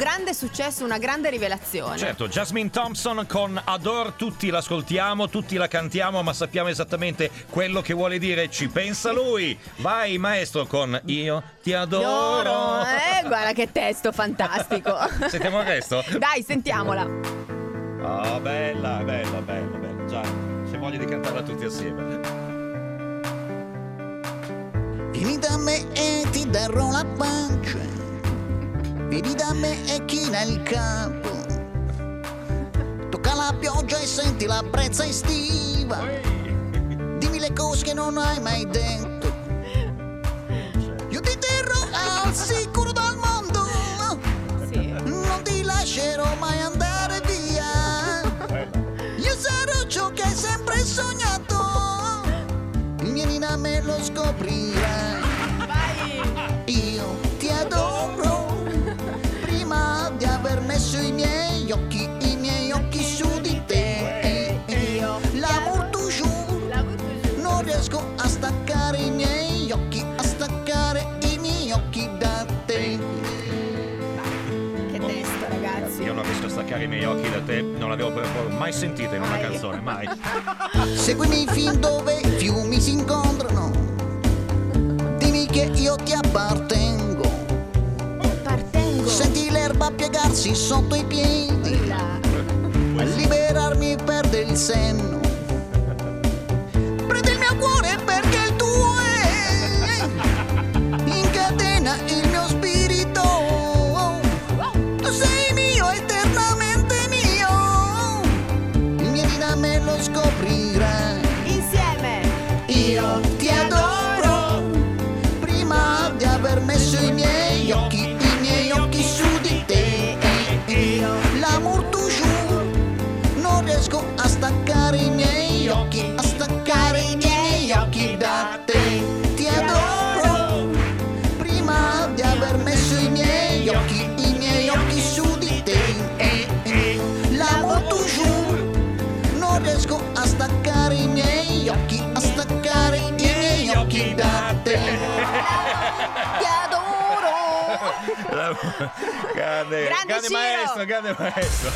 grande successo, una grande rivelazione. Certo, Jasmine Thompson con Adore, tutti l'ascoltiamo, tutti la cantiamo, ma sappiamo esattamente quello che vuole dire. Ci pensa lui. Vai, maestro, con Io ti adoro. Adoro. Eh, guarda che testo fantastico. Sentiamo il resto? Dai, sentiamola. Oh, bella, bella, bella, bella. Già, c'è voglia di cantarla tutti assieme. Vieni da me e ti darò la pancia. Vieni da me e china il capo. Tocca la pioggia e senti la brezza estiva. Dimmi le cose che non hai mai detto. Io ti terrò al sicuro dal mondo. Non ti lascerò mai andare via. Io sarò ciò che hai sempre sognato. Vieni da me lo scoprirai. Miei occhi, i miei occhi su di te. L'amor toujours. Non riesco a staccare i miei occhi, a staccare i miei occhi da te. Che testo, ragazzi. Io non riesco a staccare i miei occhi da te, non l'avevo proprio mai sentita in una Mai. canzone, mai. Seguimi fin dove i fiumi si incontrano. Dimmi che io ti appartengo. L'erba piegarsi sotto i piedi. A liberarmi perde il senno. Prendi il mio cuore perché il tuo è. Incatena il mio spirito. Tu sei mio, eternamente mio. Vieni da me lo scoprirai. Insieme. Io ti adoro. Prima di aver messo i miei occhi, occhi, i miei occhi su di te. L'amor toujours. Non riesco a staccare i miei occhi, a staccare i miei occhi da te. Ti adoro. grande, Grande grande maestro, grande maestro.